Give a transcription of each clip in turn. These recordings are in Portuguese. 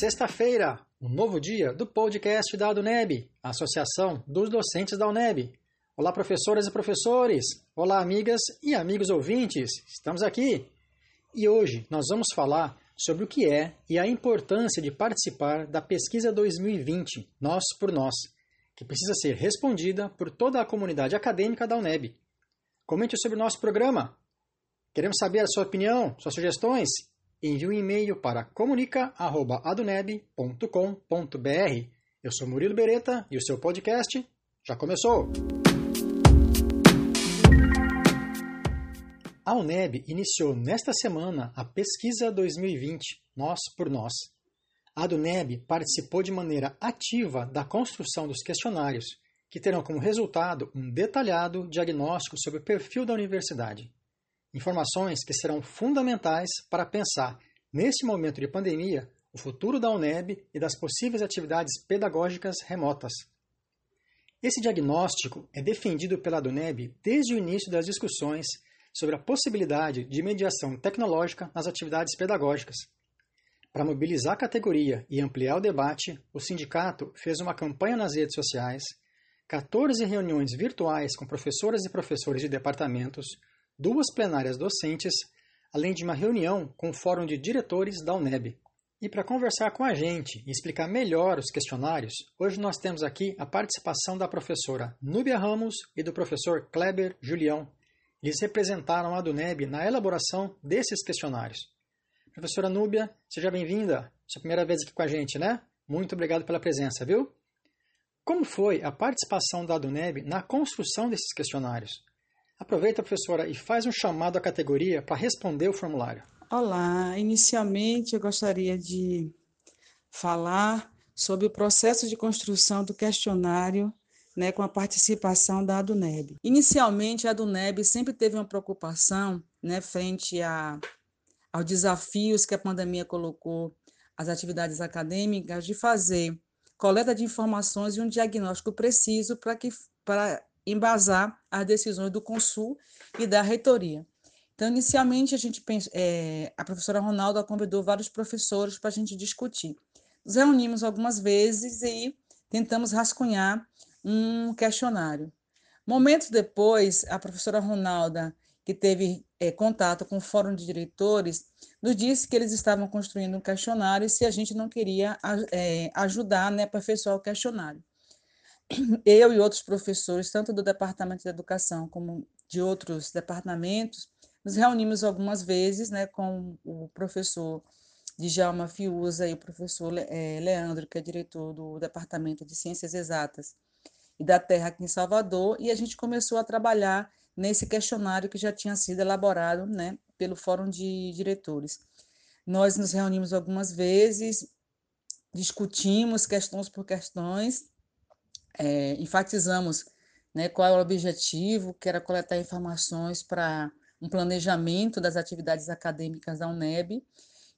Sexta-feira, um novo dia do podcast da ADUNEB, a Associação dos Docentes da UNEB. Olá, professoras e professores! Olá, amigas e amigos ouvintes! Estamos aqui! E hoje nós vamos falar sobre o que é e a importância de participar da pesquisa 2020 Nós por Nós, que precisa ser respondida por toda a comunidade acadêmica da UNEB. Comente sobre o nosso programa. Queremos saber a sua opinião, suas sugestões? Envie um e-mail para comunica.aduneb.com.br. Eu sou Murilo Beretta e o seu podcast já começou! A UNEB iniciou nesta semana a Pesquisa 2020 Nós por Nós. A UNEB participou de maneira ativa da construção dos questionários, que terão como resultado um detalhado diagnóstico sobre o perfil da universidade. Informações que serão fundamentais para pensar, neste momento de pandemia, o futuro da UNEB e das possíveis atividades pedagógicas remotas. Esse diagnóstico é defendido pela UNEB desde o início das discussões sobre a possibilidade de mediação tecnológica nas atividades pedagógicas. Para mobilizar a categoria e ampliar o debate, o sindicato fez uma campanha nas redes sociais, 14 reuniões virtuais com professoras e professores de departamentos, duas plenárias docentes, além de uma reunião com o Fórum de Diretores da UNEB. E para conversar com a gente e explicar melhor os questionários, hoje nós temos aqui a participação da professora Núbia Ramos e do professor Kleber Julião. Eles representaram a DUNEB na elaboração desses questionários. Professora Núbia, seja bem-vinda. Sua primeira vez aqui com a gente, né? Muito obrigado pela presença, viu? Como foi a participação da DUNEB na construção desses questionários? Aproveita, professora, e faz um chamado à categoria para responder o formulário. Olá, inicialmente eu gostaria de falar sobre o processo de construção do questionário né, com a participação da ADUNEB. Inicialmente, a ADUNEB sempre teve uma preocupação né, frente a, aos desafios que a pandemia colocou às atividades acadêmicas de fazer coleta de informações e um diagnóstico preciso para que para embasar as decisões do Consul e da reitoria. Então, inicialmente, a gente é, a professora Ronaldo convidou vários professores para a gente discutir. Nos reunimos algumas vezes e tentamos rascunhar um questionário. Momentos depois, a professora Ronalda, que teve é, contato com o Fórum de Diretores, nos disse que eles estavam construindo um questionário e se a gente não queria é, ajudar né, aperfeiçoar o questionário eu e outros professores, tanto do Departamento de Educação como de outros departamentos, nos reunimos algumas vezes né, com o professor Djalma Fiuza e o professor eh, Leandro, que é diretor do Departamento de Ciências Exatas e da Terra aqui em Salvador, e a gente começou a trabalhar nesse questionário que já tinha sido elaborado né, pelo Fórum de Diretores. Nós nos reunimos algumas vezes, discutimos questões por questões, é, enfatizamos né, qual é o objetivo, que era coletar informações para um planejamento das atividades acadêmicas da UNEB.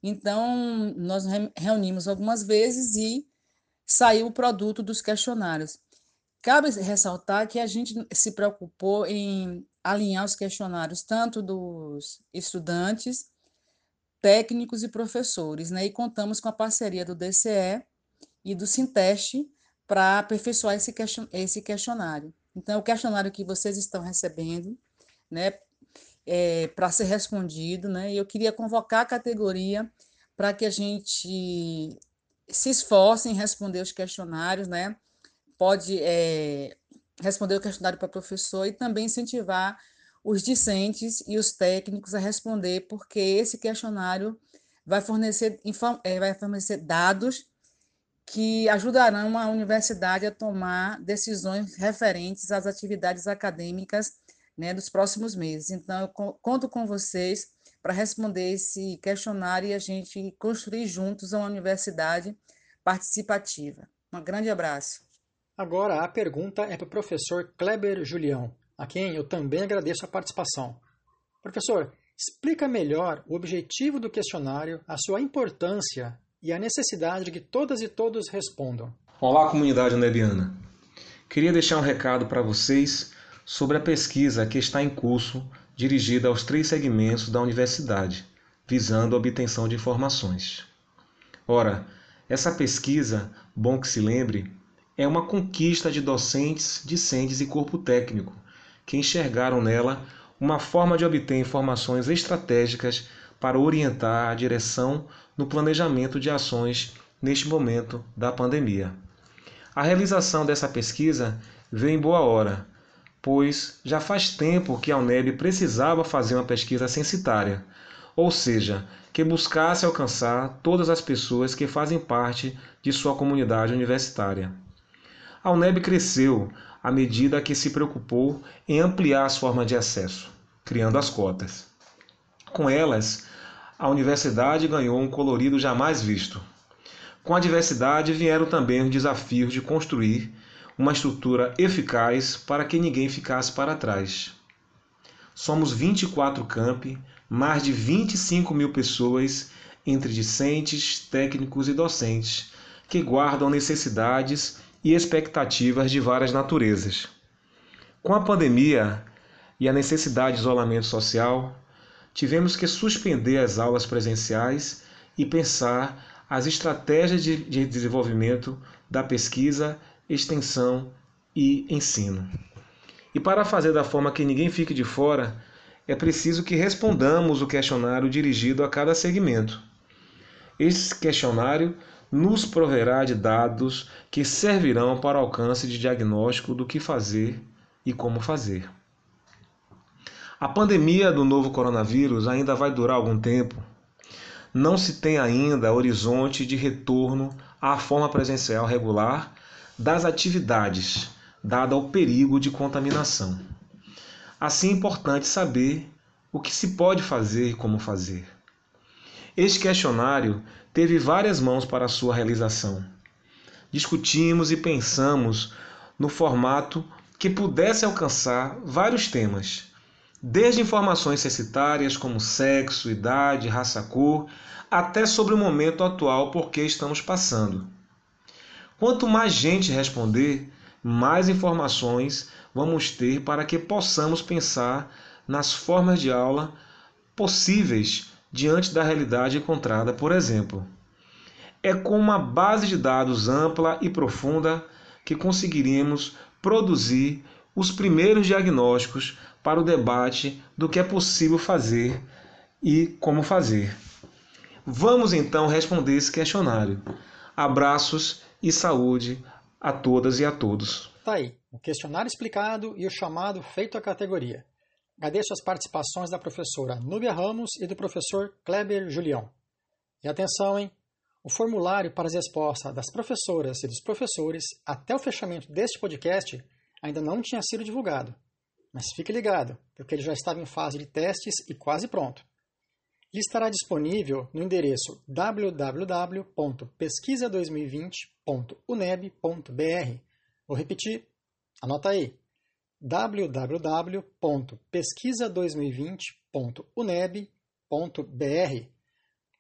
Então, nós reunimos algumas vezes e saiu o produto dos questionários. Cabe ressaltar que a gente se preocupou em alinhar os questionários tanto dos estudantes, técnicos e professores, né? E contamos com a parceria do DCE e do Sinteste para aperfeiçoar esse, question, esse questionário. Então, o questionário que vocês estão recebendo, né, é, para ser respondido, né, eu queria convocar a categoria para que a gente se esforce em responder os questionários, né, pode é, responder o questionário para professor e também incentivar os discentes e os técnicos a responder, porque esse questionário vai fornecer, é, vai fornecer dados que ajudarão a universidade a tomar decisões referentes às atividades acadêmicas né, dos próximos meses. Então, eu conto com vocês para responder esse questionário e a gente construir juntos uma universidade participativa. Um grande abraço. Agora a pergunta é para o professor Kleber Julião, a quem eu também agradeço a participação. Professor, explica melhor o objetivo do questionário, a sua importância e a necessidade de que todas e todos respondam. Olá, comunidade nebiana. Queria deixar um recado para vocês sobre a pesquisa que está em curso dirigida aos três segmentos da universidade, visando a obtenção de informações. Ora, Essa pesquisa, bom que se lembre, é uma conquista de docentes, discentes e corpo técnico, que enxergaram nela uma forma de obter informações estratégicas para orientar a direção no planejamento de ações neste momento da pandemia. A realização dessa pesquisa veio em boa hora, pois já faz tempo que a UNEB precisava fazer uma pesquisa censitária, ou seja, que buscasse alcançar todas as pessoas que fazem parte de sua comunidade universitária. A UNEB cresceu à medida que se preocupou em ampliar as formas de acesso, criando as cotas. Com elas, a universidade ganhou um colorido jamais visto. Com a diversidade vieram também os desafios de construir uma estrutura eficaz para que ninguém ficasse para trás. Somos 24 campi, mais de 25 mil pessoas, entre discentes, técnicos e docentes, que guardam necessidades e expectativas de várias naturezas. Com a pandemia e a necessidade de isolamento social, tivemos que suspender as aulas presenciais e pensar as estratégias de, de desenvolvimento da pesquisa, extensão e ensino. E para fazer da forma que ninguém fique de fora, é preciso que respondamos o questionário dirigido a cada segmento. Esse questionário nos proverá de dados que servirão para o alcance de diagnóstico do que fazer e como fazer. A pandemia do novo coronavírus ainda vai durar algum tempo. Não se tem ainda horizonte de retorno à forma presencial regular das atividades, dada o perigo de contaminação. Assim é importante saber o que se pode fazer e como fazer. Este questionário teve várias mãos para sua realização. Discutimos e pensamos no formato que pudesse alcançar vários temas desde informações censitárias como sexo, idade, raça, cor, até sobre o momento atual por que estamos passando. Quanto mais gente responder, mais informações vamos ter para que possamos pensar nas formas de aula possíveis diante da realidade encontrada, por exemplo. É com uma base de dados ampla e profunda que conseguiríamos produzir os primeiros diagnósticos para o debate do que é possível fazer e como fazer. Vamos então responder esse questionário. Abraços e saúde a todas e a todos. Tá aí, o questionário explicado e o chamado feito à categoria. Agradeço as participações da professora Núbia Ramos e do professor Kleber Julião. E atenção, hein? O formulário para as respostas das professoras e dos professores até o fechamento deste podcast ainda não tinha sido divulgado. Mas fique ligado, porque ele já estava em fase de testes e quase pronto. Ele estará disponível no endereço www.pesquisa2020.uneb.br. Vou repetir, anota aí: www.pesquisa2020.uneb.br.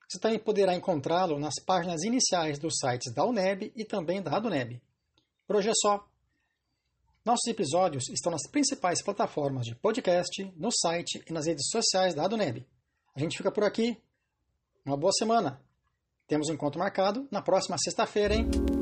Você também poderá encontrá-lo nas páginas iniciais dos sites da UNEB e também da ADUNEB. Por hoje é só. Nossos episódios estão nas principais plataformas de podcast, no site e nas redes sociais da Adoneb. A gente fica por aqui. Uma boa semana. Temos um encontro marcado na próxima sexta-feira, hein?